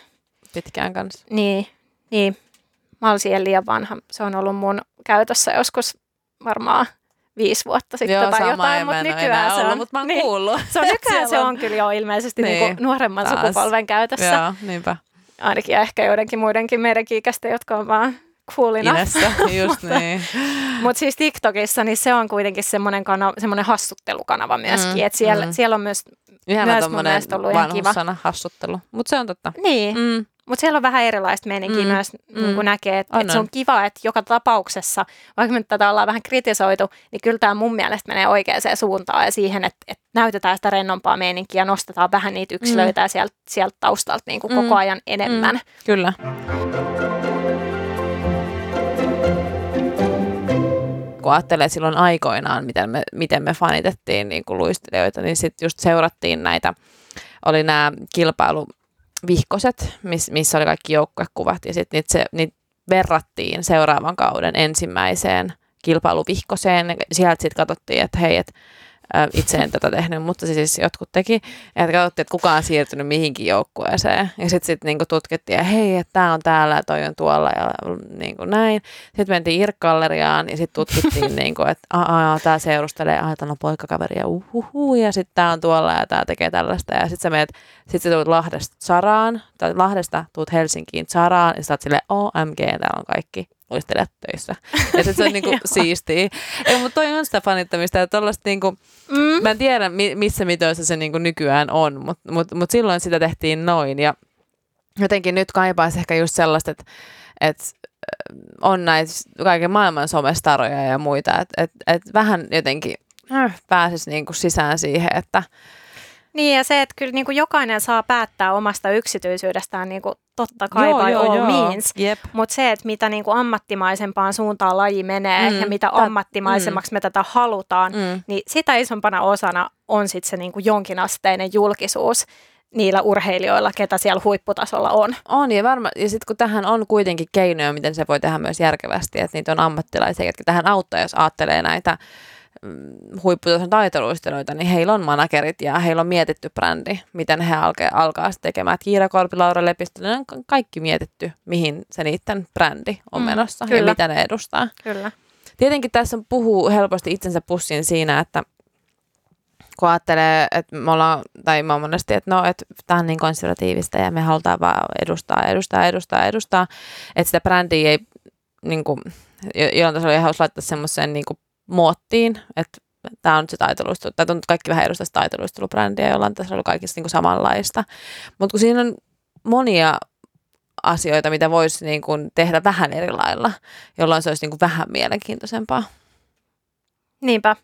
pitkään kanssa. Niin, niin. Mä olen siihen liian vanha. Se on ollut mun käytössä joskus varmaan viisi vuotta sitten Joo, tai jotain, mutta nykyään se ollut, on, mutta mä niin, kuullut. se on nykyään se on- kyllä jo ilmeisesti Niin. niin. nuoremman Taas. sukupolven käytössä. Joo, niinpä. Ainakin ehkä joidenkin muidenkin meidänkin ikäistä, jotka on vaan coolina. Inessa, just niin. Mutta siis TikTokissa, niin se on kuitenkin semmoinen, kana- semmoinen hassuttelukanava myöskin. Mm, Mm, että siellä, mm. mm. siellä on myös, Ihana Myös mun mielestä ollut ihan kiva. vanhussana hassuttelu. Mutta se on totta. niin, mm. Mm. mutta siellä on vähän erilaista meininkiä Mm, mm. myös, mm. niin kuin näkee, että et se on. kiva, että joka tapauksessa, vaikka me tätä ollaan vähän kritisoitu, niin kyllä tämä mun mielestä menee oikeaan suuntaan ja siihen, että, että näytetään sitä rennompaa meininkiä ja nostetaan vähän niitä yksilöitä mm. sieltä, sieltä taustalta niin kuin Mm. koko ajan enemmän. Mm. Kyllä. Kun ajattelee silloin aikoinaan, miten me, miten me fanitettiin niin kuin luistelijoita, niin sitten just seurattiin näitä, oli nämä kilpailuvihkoset, miss, missä oli kaikki joukkuekuvat, ja sitten niitä, se, niitä verrattiin seuraavan kauden ensimmäiseen kilpailuvihkoseen. Sieltä sitten katsottiin, että hei, että itse en tätä tehnyt, mutta siis jotkut teki. Ja katsottiin, että kuka on siirtynyt mihinkin joukkueeseen. Ja sitten sit niinku tutkittiin, että hei, että tämä on täällä ja toi on tuolla ja niinku näin. Sitten mentiin Irk-galleriaan ja sitten tutkittiin, niinku, että tämä seurustelee, ah, tämä on poikakaveri ja uhuhu, ja sitten tämä on tuolla ja tämä tekee tällaista. Ja sitten sä menet, sit sä tulet Lahdesta Saraan, tai Lahdesta tulet Helsinkiin Saraan, ja sä oot silleen, OMG, täällä on kaikki luistelijat töissä. Ja se on niinku Joo. siistiä. Ei, mutta toi on sitä fanittamista, että tollaista niinku, Mm. mä en tiedä mi- missä mitoissa se niinku nykyään on, mutta mut, mut silloin sitä tehtiin noin. Ja jotenkin nyt kaipaisi ehkä just sellaista, että et, on näitä kaiken maailman somestaroja ja muita, että et, et vähän jotenkin äh, pääsisi niinku sisään siihen, että Niin ja se, että kyllä niin kuin jokainen saa päättää omasta yksityisyydestään niin kuin totta kai Joo, by joo, all joo. means. Jep. Mutta se, että mitä niin kuin ammattimaisempaan suuntaan laji menee Mm, mm, ja mitä tät- ammattimaisemmaksi mm. me tätä halutaan, mm. Mm. niin sitä isompana osana on sitten se niin kuin jonkinasteinen julkisuus niillä urheilijoilla, ketä siellä huipputasolla on. On ja varma, ja sitten kun tähän on kuitenkin keinoja, miten se voi tehdä myös järkevästi, että niitä on ammattilaisia, jotka tähän auttaa, jos ajattelee näitä mm, huipputason taiteluistelijoita, niin heillä on managerit ja heillä on mietitty brändi, miten he alkaa, alkaa tekemään. Että Kiira Korpi, Laura Lepistö, on kaikki mietitty, mihin se niiden brändi on mm, menossa kyllä. ja mitä ne edustaa. Kyllä. Tietenkin tässä puhuu helposti itsensä pussiin siinä, että kun ajattelee, että me ollaan, tai mä monesti, että no, että tämä on niin konservatiivista ja me halutaan vaan edustaa, edustaa, edustaa, edustaa, että sitä brändiä ei niin kuin, jollain tasolla ihan laittaa semmoiseen niin muottiin, että tämä on se taiteluistelu, tai tuntuu kaikki vähän edustaa taiteluistelubrändiä, jollain tasolla kaikista niin kuin samanlaista. Mutta kun siinä on monia asioita, mitä voisi niin kuin tehdä vähän eri lailla, jolloin se olisi niin kuin vähän mielenkiintoisempaa. Niinpä.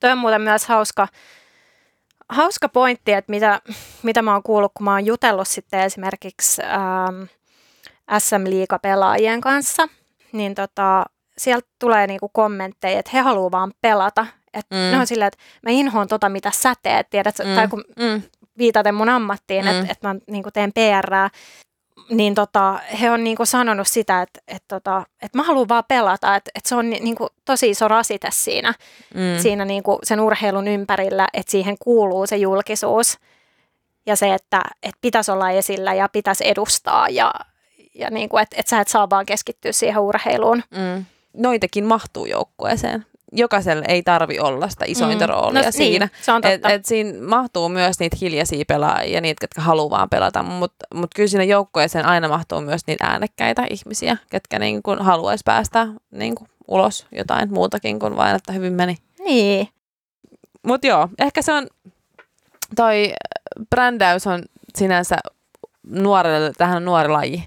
Toi on muuten myös hauska, hauska pointti, että mitä, mitä mä oon kuullut, kun mä oon jutellut sitten esimerkiksi ähm, SM-liigapelaajien kanssa, niin tota, sieltä tulee niinku kommentteja, että he haluaa vaan pelata. Että mm. Ne on silleen, että mä inhoon tota, mitä sä teet, tiedät, mm. tai kun mm. viitaten mun ammattiin, mm. että, että mä niinku teen PR, niin tota, he on niinku sanonut sitä, että, että, tota, että mä haluan vaan pelata, että, että se on niinku tosi iso rasite siinä, mm. siinä niinku sen urheilun ympärillä, että siihen kuuluu se julkisuus ja se, että, että pitäisi olla esillä ja pitäisi edustaa ja, ja niinku, että, että sä et saa vaan keskittyä siihen urheiluun. Mm. Noitakin mahtuu joukkueeseen jokaiselle ei tarvi olla sitä isointa mm. roolia no, siinä. Niin, se on et, et siinä mahtuu myös niitä hiljaisia pelaajia, niitä, jotka haluaa vaan pelata, mutta mut kyllä siinä joukkueeseen aina mahtuu myös niitä äänekkäitä ihmisiä, ketkä niin kuin haluaisi päästä niin kuin ulos jotain muutakin kuin vain, että hyvin meni. Niin. Mutta joo, ehkä se on, toi brändäys on sinänsä nuorelle, tähän on nuori laji,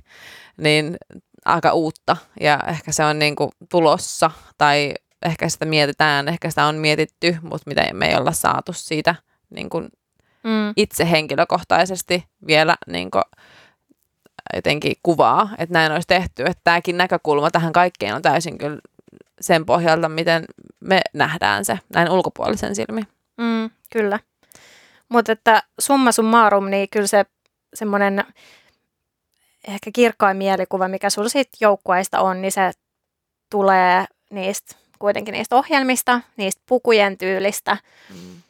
niin aika uutta ja ehkä se on niin kuin tulossa tai ehkä sitä mietitään, ehkä sitä on mietitty, mutta mitä me ei olla saatu siitä niin kuin mm. itse henkilökohtaisesti vielä niin kuin, jotenkin kuvaa, että näin olisi tehty. Että tämäkin näkökulma tähän kaikkeen on täysin kyllä sen pohjalta, miten me nähdään se näin ulkopuolisen silmi. Mm, kyllä. Mutta että summa summarum, niin kyllä se semmoinen ehkä kirkkain mielikuva, mikä sulla siitä joukkueista on, niin se tulee niistä kuitenkin niistä ohjelmista, niistä pukujen tyylistä, mm.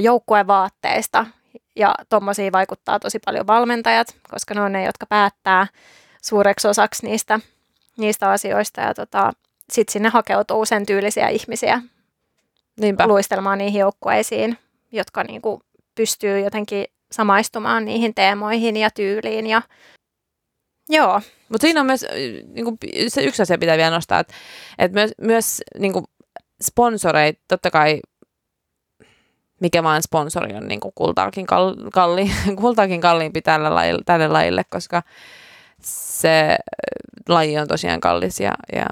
joukkuevaatteista ja tuommoisia vaikuttaa tosi paljon valmentajat, koska ne on ne, jotka päättää suureksi osaksi niistä, niistä asioista ja tota, sitten sinne hakeutuu sen tyylisiä ihmisiä Niinpä. luistelmaan niihin joukkueisiin, jotka niinku pystyy jotenkin samaistumaan niihin teemoihin ja tyyliin ja Joo. Mutta siinä on myös, niin kuin, se yksi asia pitää vielä nostaa, että, että myös, myös niin kuin sponsoreita, totta kai mikä vaan sponsori on niin kuin kultaakin, kalli, kalli, kultaakin kalliimpi tälle lajille, tälle lajille, koska se laji on tosiaan kallis ja, ja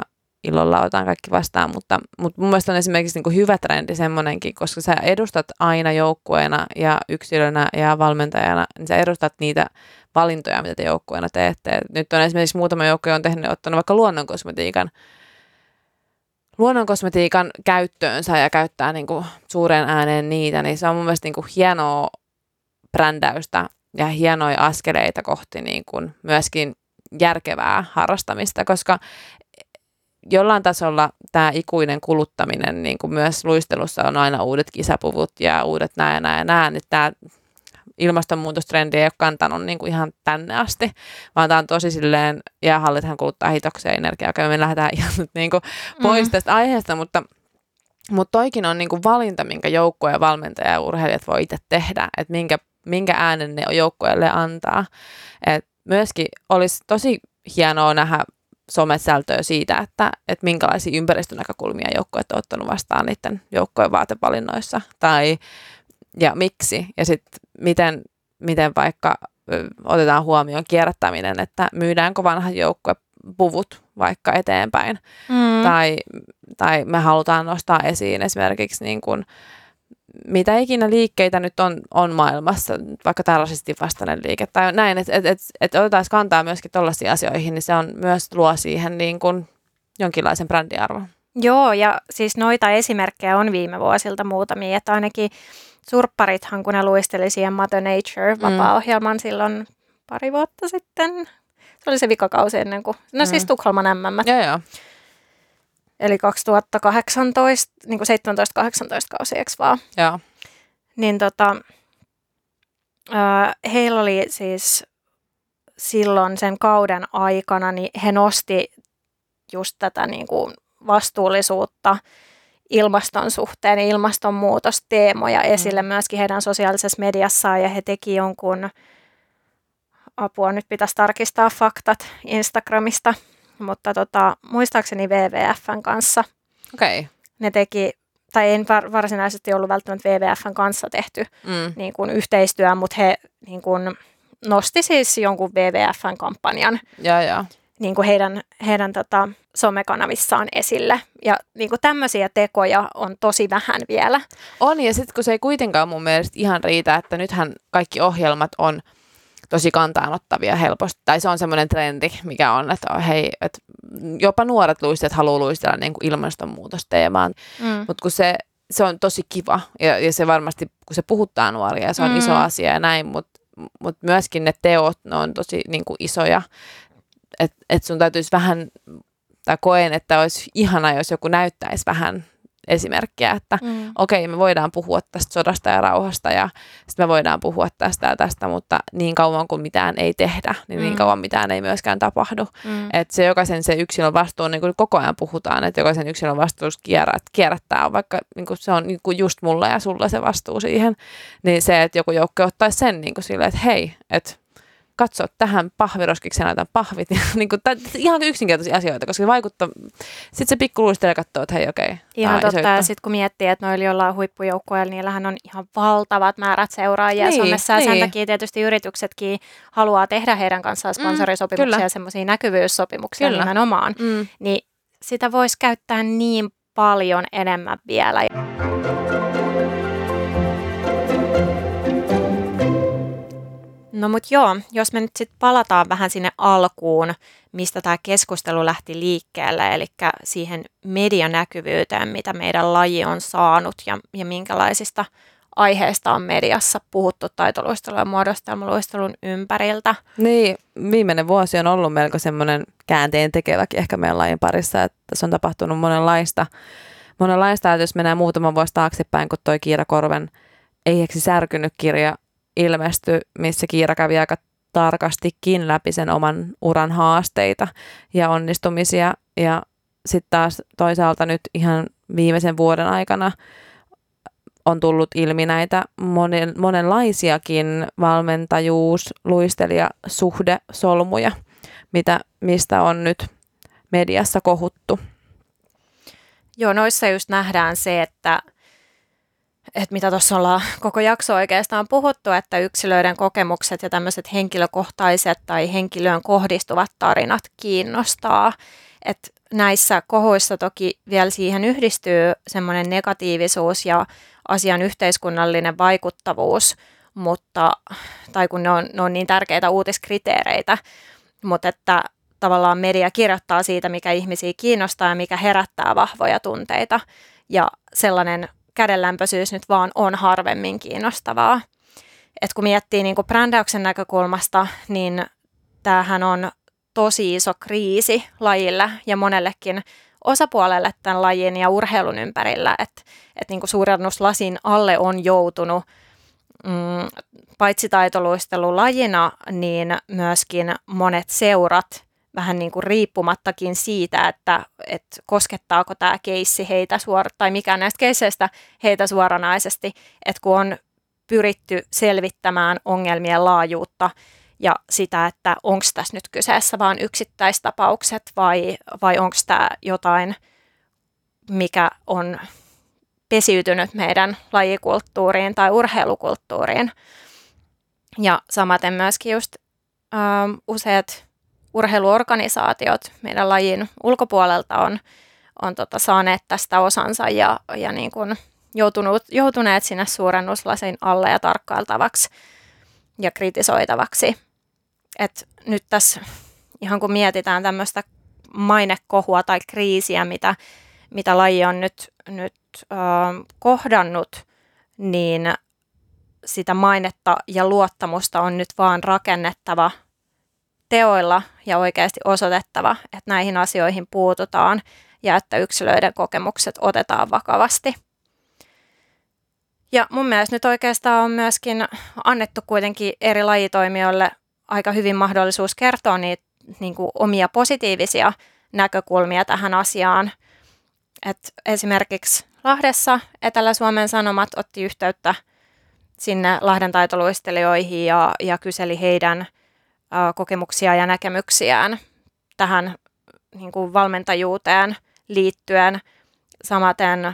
ilolla otan kaikki vastaan, mutta, mutta mun mielestä on esimerkiksi niin kuin hyvä trendi semmoinenkin, koska sä edustat aina joukkueena ja yksilönä ja valmentajana, niin sä edustat niitä valintoja, mitä te joukkueena teette. Nyt on esimerkiksi muutama joukkue on tehnyt, ottanut vaikka luonnonkosmetiikan, luonnonkosmetiikan käyttöönsä ja käyttää niin kuin suureen ääneen niitä, niin se on mun mielestä niin kuin hienoa brändäystä ja hienoja askeleita kohti niin kuin myöskin järkevää harrastamista, koska jollain tasolla tämä ikuinen kuluttaminen, niin kuin myös luistelussa on aina uudet kisapuvut ja uudet nämä ja nämä ja nämä, niin tämä ilmastonmuutostrendi ei ole kantanut niin kuin ihan tänne asti, vaan tämä on tosi silleen, jäähallithan kuluttaa hitokseen energiaa, okay, me lähdetään ihan nyt niin kuin pois mm. tästä aiheesta, mutta mutta toikin on niin kuin valinta, minkä joukkoja valmentaja ja urheilijat voi itse tehdä, että minkä, minkä äänen ne joukkueelle antaa. Et myöskin olisi tosi hienoa nähdä somesältöä siitä, että, että minkälaisia ympäristönäkökulmia joukkueet on ottanut vastaan niiden joukkojen vaatevalinnoissa tai ja miksi ja sitten miten, miten vaikka otetaan huomioon kierrättäminen, että myydäänkö vanhat joukkuepuvut vaikka eteenpäin mm. tai, tai me halutaan nostaa esiin esimerkiksi niin kuin, mitä ikinä liikkeitä nyt on, on maailmassa, vaikka tällaisesti vastainen liike tai näin, että et, et, et otetaan kantaa myöskin tällaisiin asioihin, niin se on myös luo siihen niin kuin jonkinlaisen brändiarvon. Joo, ja siis noita esimerkkejä on viime vuosilta muutamia, että ainakin surpparithan, kun ne luisteli siihen Mother Nature-vapaa-ohjelman mm. silloin pari vuotta sitten. Se oli se vikakausi ennen kuin, no siis mm. siis Tukholman MM. Joo, joo. Eli 2018, niin 17-18 kausi, eikö vaan? Joo. Niin tota, heillä oli siis silloin sen kauden aikana, niin he nosti just tätä niin kuin vastuullisuutta ilmaston suhteen ja ilmastonmuutosteemoja esille mm. myöskin heidän sosiaalisessa mediassaan ja he teki jonkun, apua nyt pitäisi tarkistaa faktat Instagramista, mutta tota, muistaakseni WWFn kanssa Okei. Okay. ne teki, tai ei varsinaisesti ollut välttämättä WWFn kanssa tehty mm. niin kuin yhteistyö, mutta he niin kuin, nosti siis jonkun WWFn kampanjan. Ja, ja niin kuin heidän, heidän tota, somekanavissaan esille. Ja niin kuin tämmöisiä tekoja on tosi vähän vielä. On, ja sitten kun se ei kuitenkaan mun mielestä ihan riitä, että nythän kaikki ohjelmat on tosi kantaanottavia helposti. Tai se on semmoinen trendi, mikä on, että hei, että jopa nuoret luistajat haluaa luistella niin kuin ilmastonmuutosteemaan. Mm. Mutta kun se, se on tosi kiva, ja, ja se varmasti, kun se puhuttaa nuoria, ja se on mm. iso asia ja näin, mutta mut myöskin ne teot, ne on tosi niin kuin isoja että et sun täytyisi vähän, tai koen, että olisi ihana, jos joku näyttäisi vähän esimerkkiä, että mm. okei, okay, me voidaan puhua tästä sodasta ja rauhasta ja sitten me voidaan puhua tästä ja tästä, mutta niin kauan kuin mitään ei tehdä, niin mm. niin kauan mitään ei myöskään tapahdu. Mm. Että se jokaisen se yksilön vastuu, niin kuin koko ajan puhutaan, että jokaisen yksilön vastuus kierrät, kierrättää, vaikka niin kuin se on niin kuin just mulla ja sulla se vastuu siihen, niin se, että joku joukko ottaisi sen niin kuin silleen, että hei, että katsoa tähän pahviroskiksi näytän pahvit. Ja, niin kuin, ihan yksinkertaisia asioita, koska se vaikuttaa. Sitten se pikku luistelija katsoo, että hei okei. Okay, ihan totta. Ja sitten kun miettii, että noilla jollain huippujoukkoilla, niillähän on ihan valtavat määrät seuraajia niin, somessa. Ja niin. sen takia tietysti yrityksetkin haluaa tehdä heidän kanssaan mm, sponsorisopimuksia mm, ja semmoisia näkyvyyssopimuksia kyllä. nimenomaan. Mm. Niin sitä voisi käyttää niin paljon enemmän vielä. No mut joo, jos me nyt sitten palataan vähän sinne alkuun, mistä tämä keskustelu lähti liikkeelle, eli siihen medianäkyvyyteen, mitä meidän laji on saanut ja, ja minkälaisista aiheista on mediassa puhuttu taitoluistelun ja muodostelmaluistelun ympäriltä. Niin, viimeinen vuosi on ollut melko semmoinen käänteen tekeväkin ehkä meidän lajin parissa, että tässä on tapahtunut monenlaista. Monenlaista, että jos mennään muutama vuosi taaksepäin, kun toi Kiira Korven Eiheksi särkynyt kirja ilmestyi, missä Kiira kävi aika tarkastikin läpi sen oman uran haasteita ja onnistumisia. Ja sitten taas toisaalta nyt ihan viimeisen vuoden aikana on tullut ilmi näitä monen, monenlaisiakin valmentajuus, luistelija, suhde, solmuja, mitä, mistä on nyt mediassa kohuttu. Joo, noissa just nähdään se, että että mitä tuossa ollaan koko jakso oikeastaan puhuttu, että yksilöiden kokemukset ja tämmöiset henkilökohtaiset tai henkilöön kohdistuvat tarinat kiinnostaa. Että näissä kohoissa toki vielä siihen yhdistyy semmoinen negatiivisuus ja asian yhteiskunnallinen vaikuttavuus, mutta, tai kun ne on, ne on niin tärkeitä uutiskriteereitä, mutta että tavallaan media kirjoittaa siitä, mikä ihmisiä kiinnostaa ja mikä herättää vahvoja tunteita. Ja sellainen kädenlämpöisyys nyt vaan on harvemmin kiinnostavaa. Et kun miettii niin kuin brändäyksen näkökulmasta, niin tämähän on tosi iso kriisi lajille ja monellekin osapuolelle tämän lajin ja urheilun ympärillä, että et niin suurennuslasin alle on joutunut mm, paitsi taitoluistelulajina, niin myöskin monet seurat vähän niin kuin riippumattakin siitä, että, että koskettaako tämä keissi heitä suor- tai mikä näistä keisseistä heitä suoranaisesti, että kun on pyritty selvittämään ongelmien laajuutta ja sitä, että onko tässä nyt kyseessä vain yksittäistapaukset vai, vai onko tämä jotain, mikä on pesiytynyt meidän lajikulttuuriin tai urheilukulttuuriin. Ja samaten myöskin just ö, useat urheiluorganisaatiot meidän lajin ulkopuolelta on, on tota, saaneet tästä osansa ja, ja niin kuin joutunut, joutuneet sinne suurennuslasin alle ja tarkkailtavaksi ja kritisoitavaksi. Et nyt tässä ihan kun mietitään tämmöistä mainekohua tai kriisiä, mitä, mitä laji on nyt, nyt äh, kohdannut, niin sitä mainetta ja luottamusta on nyt vaan rakennettava teoilla ja oikeasti osoitettava, että näihin asioihin puututaan ja että yksilöiden kokemukset otetaan vakavasti. Ja mun mielestä nyt oikeastaan on myöskin annettu kuitenkin eri lajitoimijoille aika hyvin mahdollisuus kertoa niitä niin kuin omia positiivisia näkökulmia tähän asiaan. Et esimerkiksi Lahdessa Etelä-Suomen Sanomat otti yhteyttä sinne Lahden taitoluistelijoihin ja, ja kyseli heidän kokemuksia ja näkemyksiään tähän niin kuin valmentajuuteen liittyen. Samaten,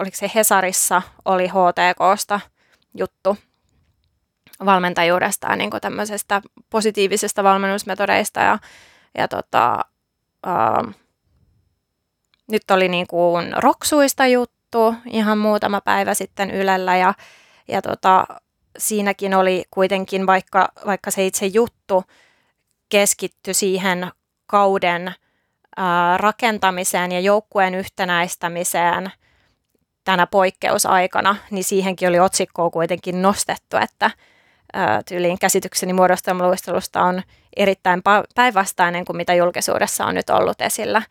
oliko se Hesarissa, oli HTKsta juttu valmentajuudesta ja niin kuin tämmöisestä positiivisesta valmennusmetodeista ja, ja tota, nyt oli niin kuin roksuista juttu ihan muutama päivä sitten Ylellä ja, ja tota, siinäkin oli kuitenkin, vaikka, vaikka se itse juttu keskittyi siihen kauden ää, rakentamiseen ja joukkueen yhtenäistämiseen tänä poikkeusaikana, niin siihenkin oli otsikkoa kuitenkin nostettu, että ää, tyyliin käsitykseni muodostelmaluistelusta on erittäin päinvastainen kuin mitä julkisuudessa on nyt ollut esillä.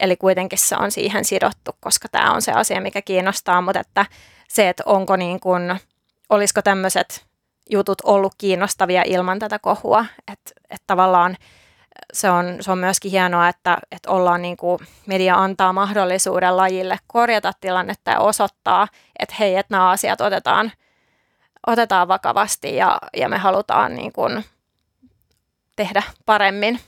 Eli kuitenkin se on siihen sidottu, koska tämä on se asia, mikä kiinnostaa, mutta että se, että onko niin kuin, olisiko tämmöiset jutut ollut kiinnostavia ilman tätä kohua, että, että tavallaan se on, se on myöskin hienoa, että, että ollaan niin kuin, media antaa mahdollisuuden lajille korjata tilannetta ja osoittaa, että hei, että nämä asiat otetaan, otetaan vakavasti ja, ja me halutaan niin kuin, tehdä paremmin.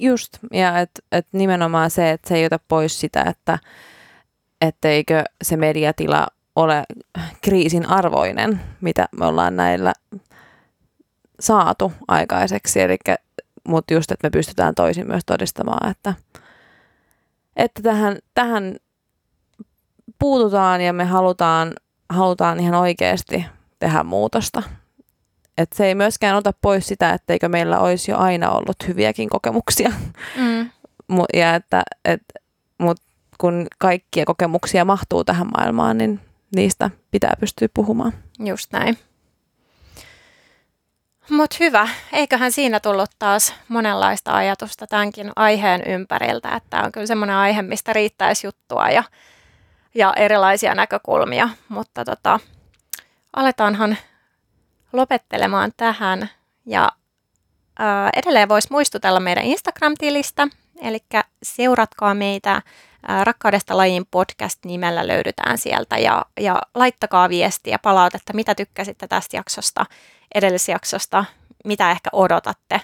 Just, ja että et nimenomaan se, että se ei ota pois sitä, että etteikö se mediatila ole kriisin arvoinen, mitä me ollaan näillä saatu aikaiseksi. Eli, mutta just, että me pystytään toisin myös todistamaan, että, että tähän, tähän puututaan ja me halutaan, halutaan ihan oikeasti tehdä muutosta. Et se ei myöskään ota pois sitä, etteikö meillä olisi jo aina ollut hyviäkin kokemuksia. Mm. ja että, et, mut kun kaikkia kokemuksia mahtuu tähän maailmaan, niin niistä pitää pystyä puhumaan. Just näin. Mutta hyvä, eiköhän siinä tullut taas monenlaista ajatusta tämänkin aiheen ympäriltä, että on kyllä semmoinen aihe, mistä riittäisi juttua ja, ja erilaisia näkökulmia, mutta tota, aletaanhan lopettelemaan tähän. Ja ää, edelleen voisi muistutella meidän Instagram-tilistä, eli seuratkaa meitä. Rakkaudesta lajiin podcast nimellä löydetään sieltä ja, ja laittakaa viestiä, palautetta, mitä tykkäsitte tästä jaksosta, edellisjaksosta, mitä ehkä odotatte.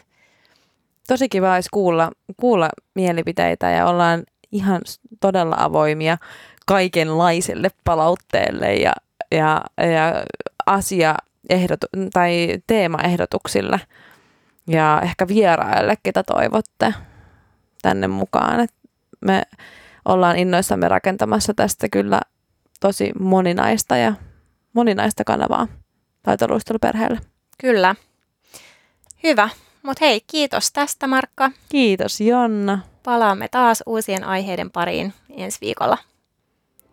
Tosi kiva olisi kuulla, kuulla mielipiteitä ja ollaan ihan todella avoimia kaikenlaiselle palautteelle ja, ja, ja asia ehdotu- tai teemaehdotuksille ja ehkä vieraille, ketä toivotte tänne mukaan. Et me ollaan innoissamme rakentamassa tästä kyllä tosi moninaista ja moninaista kanavaa taitoluisteluperheelle. Kyllä. Hyvä. Mutta hei, kiitos tästä Markka. Kiitos Jonna. Palaamme taas uusien aiheiden pariin ensi viikolla.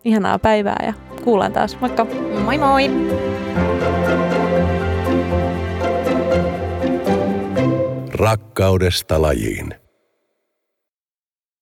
Ihanaa päivää ja kuullaan taas. Moikka. Moi moi. Rakkaudesta lajiin.